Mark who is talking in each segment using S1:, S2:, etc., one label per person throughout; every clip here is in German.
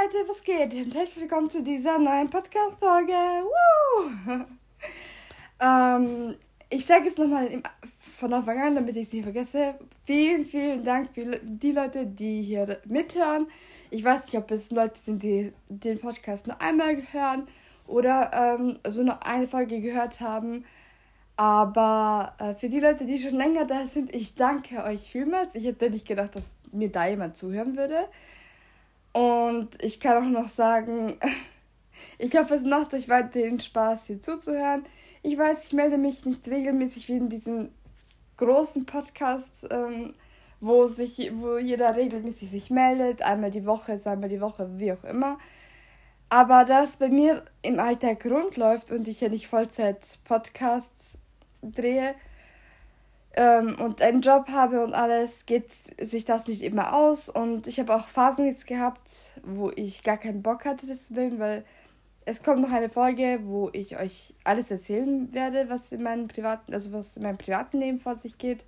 S1: Leute, was geht? Und herzlich willkommen zu dieser neuen Podcast-Folge. Ähm, ich sage es nochmal von Anfang an, damit ich es nicht vergesse. Vielen, vielen Dank für die Leute, die hier mithören. Ich weiß nicht, ob es Leute sind, die den Podcast nur einmal hören oder ähm, so nur eine Folge gehört haben. Aber äh, für die Leute, die schon länger da sind, ich danke euch vielmals. Ich hätte nicht gedacht, dass mir da jemand zuhören würde. Und ich kann auch noch sagen, ich hoffe, es macht euch weiterhin Spaß, hier zuzuhören. Ich weiß, ich melde mich nicht regelmäßig wie in diesen großen Podcasts, ähm, wo, sich, wo jeder regelmäßig sich meldet. Einmal die Woche, zweimal die Woche, wie auch immer. Aber da es bei mir im Alltag rund läuft und ich ja nicht Vollzeit Podcasts drehe, ähm, und einen Job habe und alles, geht sich das nicht immer aus. Und ich habe auch Phasen jetzt gehabt, wo ich gar keinen Bock hatte, das zu drehen, weil es kommt noch eine Folge, wo ich euch alles erzählen werde, was in meinem privaten, also was in meinem privaten Leben vor sich geht,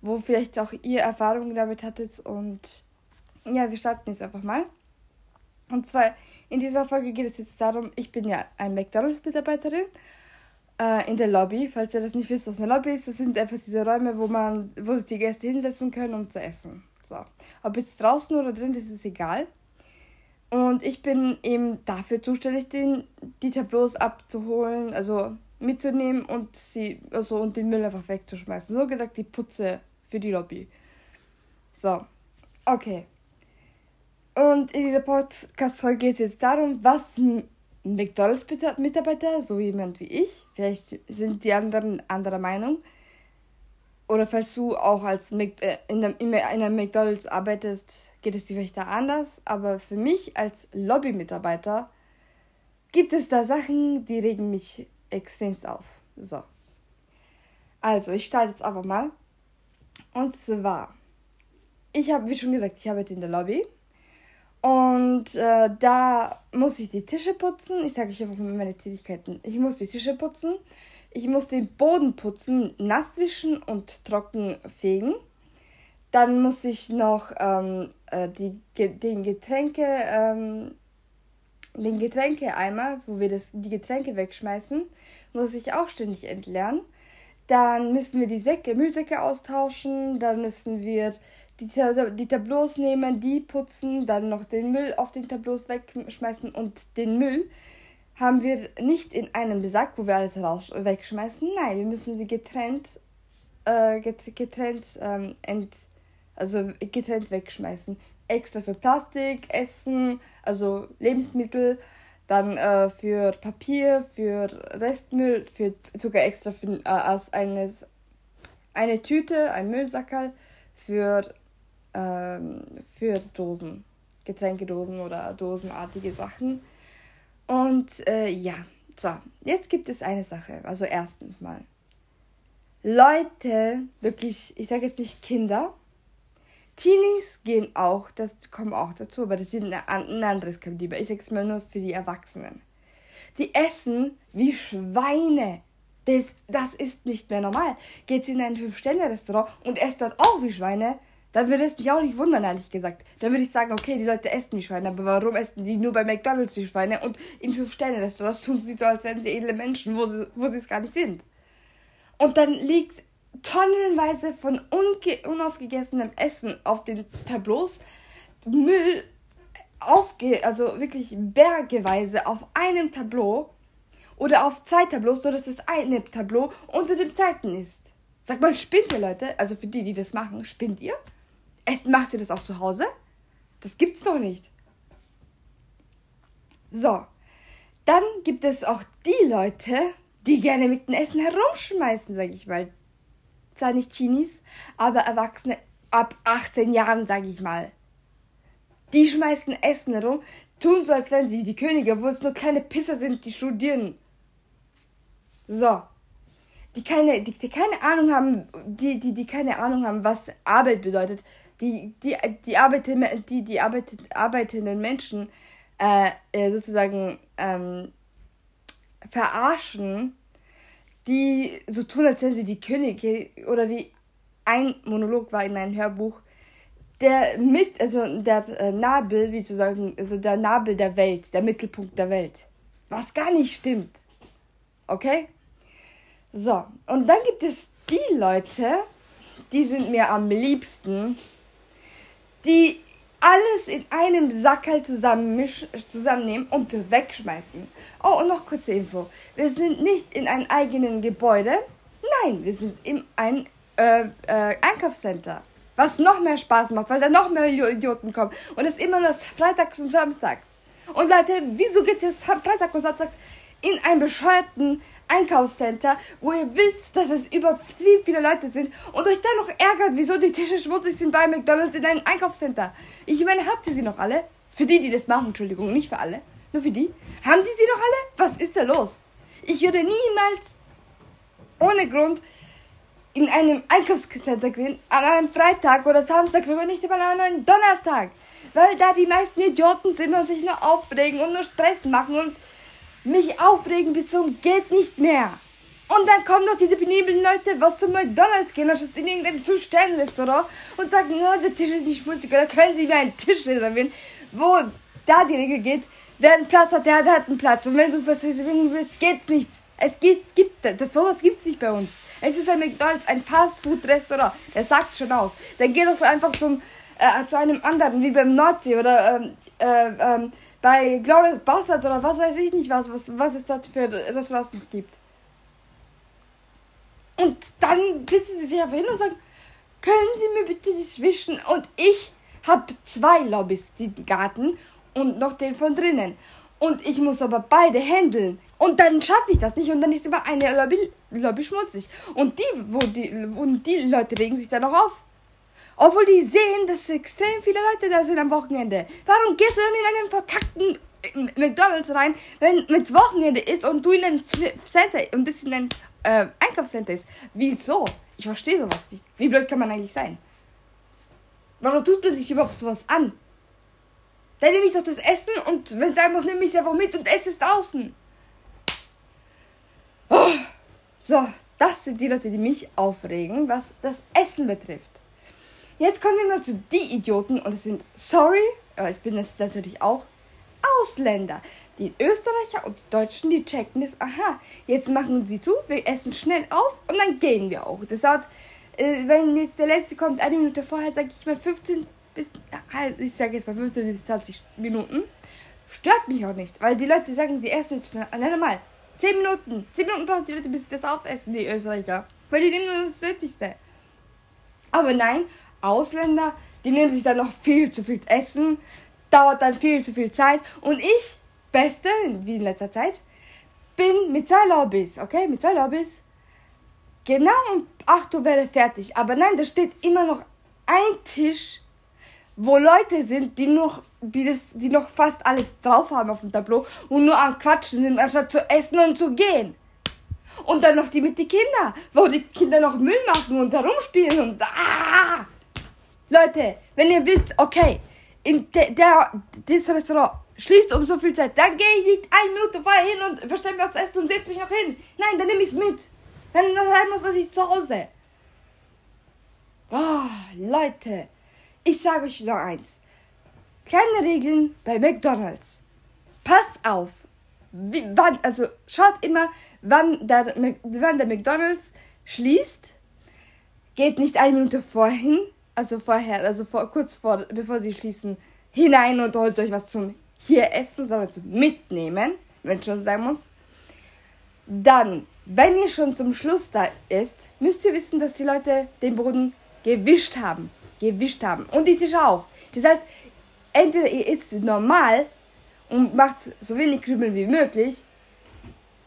S1: wo vielleicht auch ihr Erfahrungen damit hattet. Und ja, wir starten jetzt einfach mal. Und zwar in dieser Folge geht es jetzt darum, ich bin ja ein McDonalds-Mitarbeiterin äh, in der Lobby. Falls ihr das nicht wisst, was eine Lobby ist, das sind einfach diese Räume, wo man, wo sich die Gäste hinsetzen können, um zu essen. So. Ob jetzt draußen oder drin, das ist egal. Und ich bin eben dafür zuständig, den, die Tableaus abzuholen, also mitzunehmen und sie, also und den Müll einfach wegzuschmeißen. So gesagt, die Putze für die Lobby. So. Okay. Und in dieser Podcast-Folge geht es jetzt darum, was McDonalds-Mitarbeiter, so jemand wie ich, vielleicht sind die anderen anderer Meinung, oder falls du auch als äh, in, einem, in einem McDonalds arbeitest, geht es dir vielleicht da anders. Aber für mich als Lobby-Mitarbeiter gibt es da Sachen, die regen mich extremst auf. So. Also, ich starte jetzt einfach mal. Und zwar, ich habe, wie schon gesagt, ich arbeite in der Lobby. Und äh, da muss ich die Tische putzen. Ich sage euch einfach mal meine Tätigkeiten. Ich muss die Tische putzen. Ich muss den Boden putzen, nass wischen und trocken fegen. Dann muss ich noch ähm, äh, die, den Getränke, ähm, den Getränkeeimer, wo wir das, die Getränke wegschmeißen, muss ich auch ständig entleeren. Dann müssen wir die Säcke, Müllsäcke austauschen. Dann müssen wir die, die Tableaus nehmen, die putzen, dann noch den Müll auf den Tableaus wegschmeißen und den Müll haben wir nicht in einem Sack, wo wir alles raus wegschmeißen. Nein, wir müssen sie getrennt, äh, getrennt, ähm, ent, also getrennt wegschmeißen. Extra für Plastik, Essen, also Lebensmittel, dann äh, für Papier, für Restmüll, für sogar extra für, äh, als eines, eine Tüte, ein Müllsackerl für ähm, für Dosen, Getränkedosen oder dosenartige Sachen. Und äh, ja, so, jetzt gibt es eine Sache. Also erstens mal. Leute, wirklich, ich sage jetzt nicht Kinder. Teenies gehen auch, das kommen auch dazu, aber das ist ein, ein anderes Kaliber. Ich sage es mal nur für die Erwachsenen. Die essen wie Schweine. Das, das ist nicht mehr normal. Geht in ein Fünf-Sterne-Restaurant und esst dort auch wie Schweine, dann würde es mich auch nicht wundern, ehrlich gesagt. Dann würde ich sagen, okay, die Leute essen die Schweine, aber warum essen die nur bei McDonalds die Schweine und in fünf Sterne Restaurants tun sie so, als wären sie edle Menschen, wo sie, wo es gar nicht sind. Und dann liegt tonnenweise von unaufgegessenem Essen auf den Tableaus, Müll aufge, also wirklich bergeweise auf einem Tableau oder auf zwei Tableaus, so dass das eine Tableau unter dem zweiten ist. Sag mal, spinnt ihr Leute? Also für die, die das machen, spinnt ihr? Es, macht ihr das auch zu Hause? Das gibt's doch nicht. So. Dann gibt es auch die Leute, die gerne mit dem Essen herumschmeißen, sag ich mal. Zwar nicht Teenies, aber Erwachsene ab 18 Jahren, sag ich mal. Die schmeißen Essen herum, tun so, als wären sie die Könige, obwohl es nur kleine Pisser sind, die studieren. So die keine, die, die keine Ahnung haben, die, die, die keine Ahnung haben, was Arbeit bedeutet, die, die, die, arbeiten, die, die arbeitet, arbeitenden Menschen äh, äh, sozusagen ähm, verarschen, die so tun, als wären sie die Könige oder wie ein Monolog war in einem Hörbuch, der mit, also der äh, Nabel, wie zu sagen, also der Nabel der Welt, der Mittelpunkt der Welt. Was gar nicht stimmt. Okay? So, und dann gibt es die Leute, die sind mir am liebsten, die alles in einem Sackel zusammenmischen, zusammennehmen und wegschmeißen. Oh, und noch kurze Info. Wir sind nicht in einem eigenen Gebäude. Nein, wir sind in einem äh, äh, Einkaufscenter. Was noch mehr Spaß macht, weil da noch mehr Idioten kommen. Und es ist immer nur freitags und samstags. Und Leute, wieso geht es Freitag und samstags in einem bescheuerten Einkaufscenter, wo ihr wisst, dass es über viel, viele Leute sind und euch dann noch ärgert, wieso die Tische schmutzig sind bei McDonalds in einem Einkaufscenter. Ich meine, habt ihr sie noch alle? Für die, die das machen, Entschuldigung, nicht für alle. Nur für die. Haben die sie noch alle? Was ist da los? Ich würde niemals ohne Grund in einem Einkaufscenter gehen, an einem Freitag oder Samstag, sogar nicht einmal an einem Donnerstag. Weil da die meisten Idioten sind und sich nur aufregen und nur Stress machen und mich aufregen bis zum geht nicht mehr. Und dann kommen noch diese peniblen Leute, was zum McDonalds gehen, anstatt in irgendein Fünf-Sterne-Restaurant und sagen, oh, der Tisch ist nicht schmutzig, oder können Sie mir einen Tisch reservieren, wo da die Regel geht, wer einen Platz hat, der hat, einen Platz. Und wenn du was reservieren willst, geht's nicht. Es geht, gibt, das, sowas gibt's nicht bei uns. Es ist ein McDonalds, ein Fast-Food-Restaurant. Der sagt schon aus. Dann geh doch einfach zum, äh, zu einem anderen, wie beim Nordsee oder ähm, äh, ähm, bei Glorious Bastard oder was weiß ich nicht was, was, was es dort für Restaurants noch gibt. Und dann sitzen sie sich einfach hin und sagen, können Sie mir bitte das wischen? Und ich habe zwei Lobbys, die Garten und noch den von drinnen. Und ich muss aber beide handeln. Und dann schaffe ich das nicht und dann ist immer eine Lobby, Lobby schmutzig. Und die, wo die, und die Leute regen sich dann noch auf. Obwohl die sehen, dass extrem viele Leute da sind am Wochenende. Warum gehst du dann in einen verkackten äh, McDonalds rein, wenn es Wochenende ist und du in einem Center und das in ein äh, Einkaufscenter ist? Wieso? Ich verstehe sowas nicht. Wie blöd kann man eigentlich sein? Warum tut man sich überhaupt sowas an? Dann nehme ich doch das Essen und wenn es sein muss, nehme ich es einfach mit und esse es draußen. Oh. So, das sind die Leute, die mich aufregen, was das Essen betrifft. Jetzt kommen wir mal zu die Idioten und es sind, sorry, aber ich bin jetzt natürlich auch Ausländer. Die Österreicher und die Deutschen, die checken das. Aha, jetzt machen sie zu, wir essen schnell auf und dann gehen wir auch. Das dauert, äh, wenn jetzt der letzte kommt, eine Minute vorher, sage ich mal 15 bis, ich sage jetzt mal 15 bis 20 Minuten. Stört mich auch nicht, weil die Leute sagen, die essen jetzt schnell. Nein, normal. 10 Minuten. 10 Minuten brauchen die Leute, bis sie das aufessen, die Österreicher. Weil die nehmen nur das Nötigste. Aber nein, Ausländer, die nehmen sich dann noch viel zu viel Essen, dauert dann viel zu viel Zeit. Und ich, Beste, wie in letzter Zeit, bin mit zwei Lobbys, okay? Mit zwei Lobbys. Genau um 8 Uhr werde fertig. Aber nein, da steht immer noch ein Tisch, wo Leute sind, die noch, die das, die noch fast alles drauf haben auf dem Tableau und nur am Quatschen sind, anstatt zu essen und zu gehen. Und dann noch die mit den Kindern, wo die Kinder noch Müll machen und herumspielen und ah! Leute, wenn ihr wisst, okay, in de, der, das Restaurant schließt um so viel Zeit, dann gehe ich nicht eine Minute vorher hin und bestelle mir was zu essen und setze mich noch hin. Nein, dann nehme ich es mit. Wenn das sein muss, dann ist zu Hause. Oh, Leute, ich sage euch noch eins. Kleine Regeln bei McDonald's. Passt auf. Wie, wann, also schaut immer, wann der, wann der McDonald's schließt. Geht nicht eine Minute vorhin, also vorher, also vor, kurz vor, bevor sie schließen, hinein und holt euch was zum hier essen, sondern zum mitnehmen, wenn schon sein muss. Dann, wenn ihr schon zum Schluss da ist, müsst ihr wissen, dass die Leute den Boden gewischt haben. Gewischt haben. Und die Tische auch. Das heißt, entweder ihr isst normal und macht so wenig Krümel wie möglich,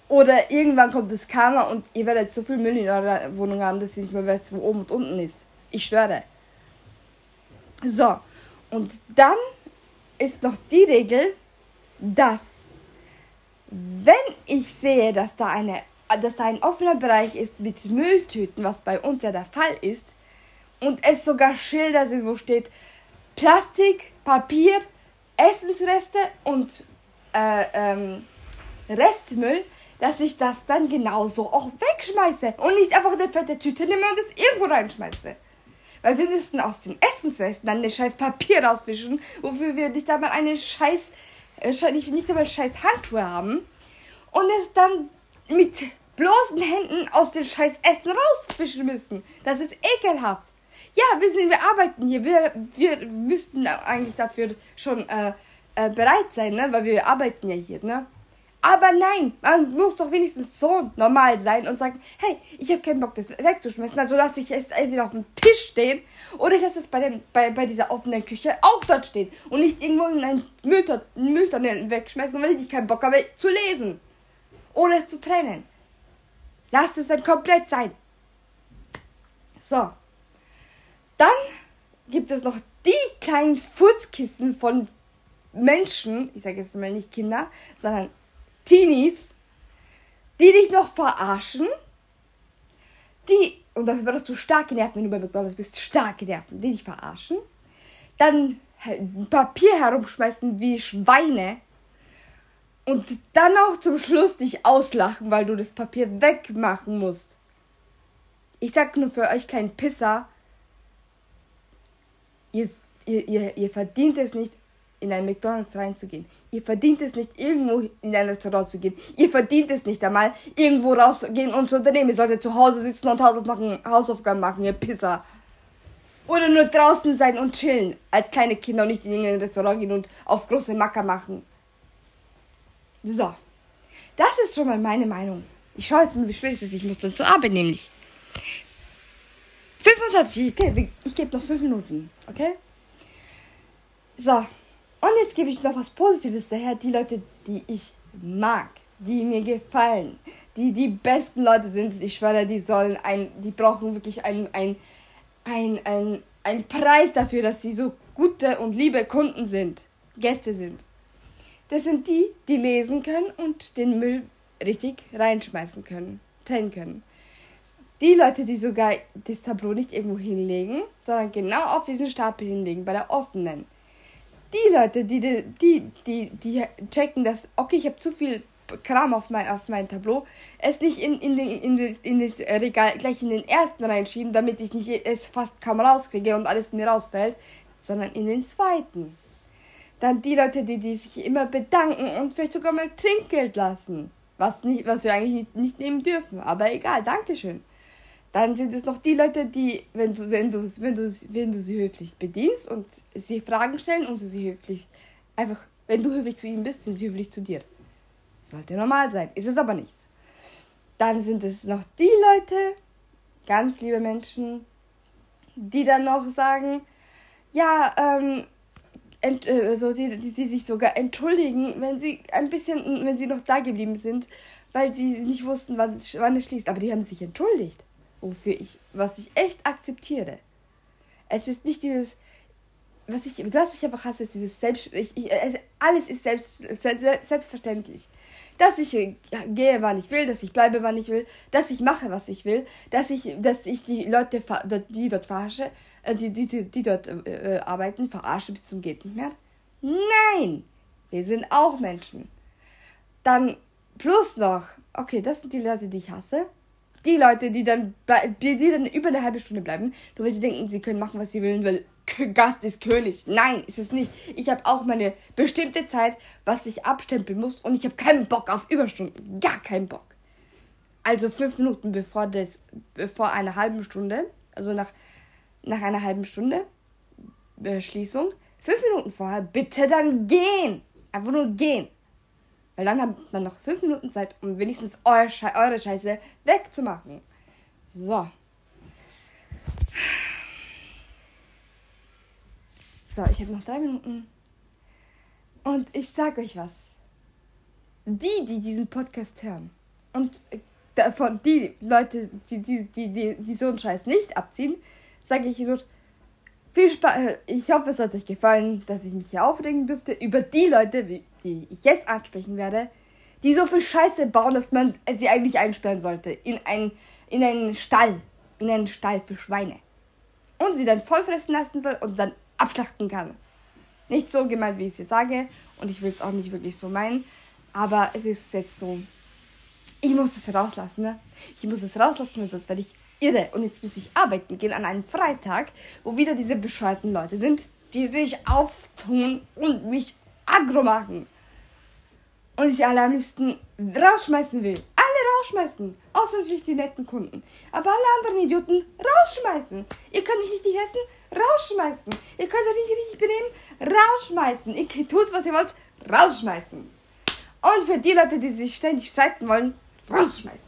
S1: oder irgendwann kommt das Karma und ihr werdet so viel Müll in eurer Wohnung haben, dass ihr nicht mehr wisst, wo oben und unten ist. Ich schwöre. So, und dann ist noch die Regel, dass wenn ich sehe, dass da, eine, dass da ein offener Bereich ist mit Mülltüten, was bei uns ja der Fall ist, und es sogar Schilder sind, wo steht Plastik, Papier, Essensreste und äh, ähm, Restmüll, dass ich das dann genauso auch wegschmeiße und nicht einfach eine fette Tüte nehme und es irgendwo reinschmeiße. Weil wir müssten aus den Essensresten dann das scheiß Papier rauswischen, wofür wir nicht einmal eine scheiß, äh, nicht, nicht einmal scheiß Handschuhe haben. Und es dann mit bloßen Händen aus den scheiß Essen rausfischen müssen. Das ist ekelhaft. Ja, wir sind, wir arbeiten hier. Wir, wir müssten eigentlich dafür schon äh, äh, bereit sein, ne? Weil wir arbeiten ja hier, ne? Aber nein, man muss doch wenigstens so normal sein und sagen, hey, ich habe keinen Bock, das wegzuschmeißen, also lasse ich es entweder auf dem Tisch stehen oder ich lasse es bei, dem, bei, bei dieser offenen Küche auch dort stehen und nicht irgendwo in einen Mülltonnen wegschmeißen, weil ich keinen Bock habe zu lesen oder es zu trennen. Lasst es dann komplett sein. So. Dann gibt es noch die kleinen Furzkissen von Menschen, ich sage jetzt mal nicht Kinder, sondern Teenies, die dich noch verarschen, die, und dafür brauchst du starke Nerven, wenn du bei McDonalds bist, starke Nerven, die dich verarschen, dann Papier herumschmeißen wie Schweine und dann auch zum Schluss dich auslachen, weil du das Papier wegmachen musst. Ich sag nur für euch kleinen Pisser, ihr, ihr, ihr, ihr verdient es nicht, in ein McDonalds reinzugehen. Ihr verdient es nicht, irgendwo in ein Restaurant zu gehen. Ihr verdient es nicht einmal, irgendwo rauszugehen und zu unternehmen. Ihr solltet zu Hause sitzen und Hausaufgaben machen, ihr Pisser. Oder nur draußen sein und chillen, als kleine Kinder und nicht in ein Restaurant gehen und auf große Macker machen. So. Das ist schon mal meine Meinung. Ich schaue jetzt mal, wie spät es ist. Ich muss dann zur Arbeit nämlich. 25. Okay, ich gebe noch 5 Minuten. Okay? So. Und jetzt gebe ich noch was Positives daher. Die Leute, die ich mag, die mir gefallen, die die besten Leute sind, ich schwöre, die sollen ein, die brauchen wirklich einen ein, ein, ein, Preis dafür, dass sie so gute und liebe Kunden sind, Gäste sind. Das sind die, die lesen können und den Müll richtig reinschmeißen können, trennen können. Die Leute, die sogar das Tableau nicht irgendwo hinlegen, sondern genau auf diesen Stapel hinlegen, bei der offenen die Leute, die, die, die, die checken, dass, okay, ich habe zu viel Kram auf mein, auf mein Tableau, es nicht in, in, den, in, in das Regal gleich in den ersten reinschieben, damit ich nicht es fast kaum rauskriege und alles mir rausfällt, sondern in den zweiten. Dann die Leute, die, die sich immer bedanken und vielleicht sogar mal Trinkgeld lassen. Was, nicht, was wir eigentlich nicht nehmen dürfen. Aber egal, Dankeschön. Dann sind es noch die Leute, die, wenn du, wenn du, wenn du, wenn du sie höflich bedienst und sie Fragen stellen und du sie höflich, einfach, wenn du höflich zu ihnen bist, sind sie höflich zu dir. Sollte normal sein, ist es aber nicht. Dann sind es noch die Leute, ganz liebe Menschen, die dann noch sagen, ja, ähm, ent, äh, so die, die, die sich sogar entschuldigen, wenn sie ein bisschen, wenn sie noch da geblieben sind, weil sie nicht wussten, wann es, wann es schließt. Aber die haben sich entschuldigt wofür ich, was ich echt akzeptiere. Es ist nicht dieses, was ich, was ich einfach hasse, ist dieses Selbst, ich, ich, alles ist selbst, selbstverständlich. Dass ich gehe, wann ich will, dass ich bleibe, wann ich will, dass ich mache, was ich will, dass ich, dass ich die Leute, die dort verarsche, äh, die, die, die, die dort äh, arbeiten, verarsche bis zum geht nicht mehr. Nein! Wir sind auch Menschen. Dann plus noch, okay, das sind die Leute, die ich hasse die Leute, die dann, die, dann über eine halbe Stunde bleiben, nur weil sie denken, sie können machen, was sie wollen, weil Gast ist König. Nein, ist es nicht. Ich habe auch meine bestimmte Zeit, was ich abstempeln muss und ich habe keinen Bock auf Überstunden. Gar keinen Bock. Also fünf Minuten bevor das, bevor einer halben Stunde, also nach, nach einer halben Stunde äh, Schließung, fünf Minuten vorher, bitte dann gehen. Einfach nur gehen. Weil dann hat man noch fünf Minuten Zeit, um wenigstens eure, Sche eure Scheiße wegzumachen. So. So, ich habe noch drei Minuten. Und ich sag euch was. Die, die diesen Podcast hören und davon die Leute, die, die, die, die, die so einen Scheiß nicht abziehen, sage ich nur, viel Spaß. Äh, ich hoffe, es hat euch gefallen, dass ich mich hier aufregen durfte über die Leute, die ich jetzt ansprechen werde, die so viel Scheiße bauen, dass man sie eigentlich einsperren sollte. In, ein, in einen Stall. In einen Stall für Schweine. Und sie dann vollfressen lassen soll und dann abschlachten kann. Nicht so gemeint, wie ich es jetzt sage. Und ich will es auch nicht wirklich so meinen. Aber es ist jetzt so. Ich muss es rauslassen, ne? Ich muss es rauslassen, sonst werde ich irre. Und jetzt muss ich arbeiten gehen an einem Freitag, wo wieder diese bescheuerten Leute sind, die sich auftun und mich aggro machen. Und ich alle am liebsten rausschmeißen will. Alle rausschmeißen. Außer natürlich die netten Kunden. Aber alle anderen Idioten rausschmeißen. Ihr könnt nicht richtig essen, rausschmeißen. Ihr könnt euch nicht richtig benehmen, rausschmeißen. Ihr tut, was ihr wollt, rausschmeißen. Und für die Leute, die sich ständig streiten wollen, rausschmeißen.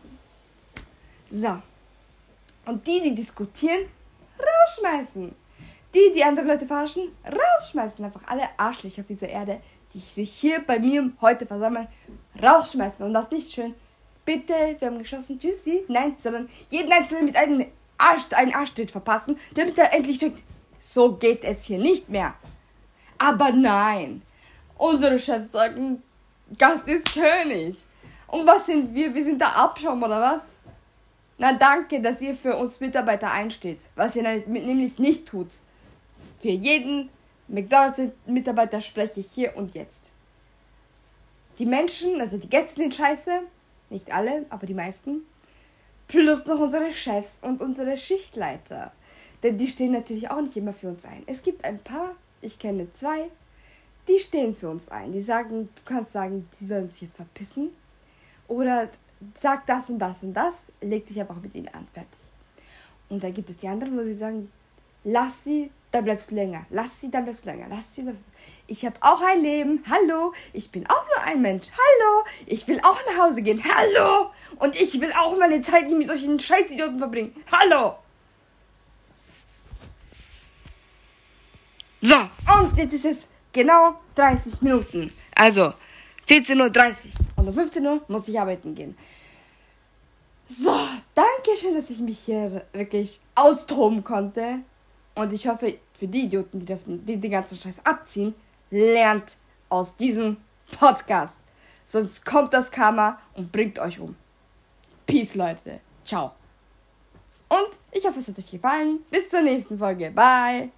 S1: So. Und die, die diskutieren, rausschmeißen. Die, die andere Leute verarschen, rausschmeißen. Einfach alle Arschlöcher auf dieser Erde, die sich hier bei mir heute versammeln, rausschmeißen. Und das nicht schön. Bitte, wir haben geschossen, tschüssi. Nein, sondern jeden Einzelnen mit einem Arsch, einen Arschtritt verpassen, damit er endlich checkt, so geht es hier nicht mehr. Aber nein, unsere Chefs sagen, Gast ist König. Und was sind wir? Wir sind der Abschaum oder was? Na danke, dass ihr für uns Mitarbeiter einsteht, was ihr nämlich nicht tut. Für jeden McDonalds-Mitarbeiter spreche ich hier und jetzt. Die Menschen, also die Gäste sind scheiße, nicht alle, aber die meisten. Plus noch unsere Chefs und unsere Schichtleiter. Denn die stehen natürlich auch nicht immer für uns ein. Es gibt ein paar, ich kenne zwei, die stehen für uns ein. Die sagen, du kannst sagen, die sollen sich jetzt verpissen. Oder sag das und das und das, leg dich einfach mit ihnen an, fertig. Und dann gibt es die anderen, wo sie sagen, lass sie, dann bleibst du länger. Lass sie, dann bleibst du länger. Lass sie, du. Ich habe auch ein Leben. Hallo, ich bin auch nur ein Mensch. Hallo, ich will auch nach Hause gehen. Hallo, und ich will auch meine Zeit nicht mit solchen Scheißidioten verbringen. Hallo. So, und jetzt ist es genau 30 Minuten. Also 14.30 Uhr. Und um 15 Uhr muss ich arbeiten gehen. So, danke schön, dass ich mich hier wirklich austoben konnte. Und ich hoffe, für die Idioten, die, das, die den ganzen Scheiß abziehen, lernt aus diesem Podcast. Sonst kommt das Karma und bringt euch um. Peace, Leute. Ciao. Und ich hoffe, es hat euch gefallen. Bis zur nächsten Folge. Bye.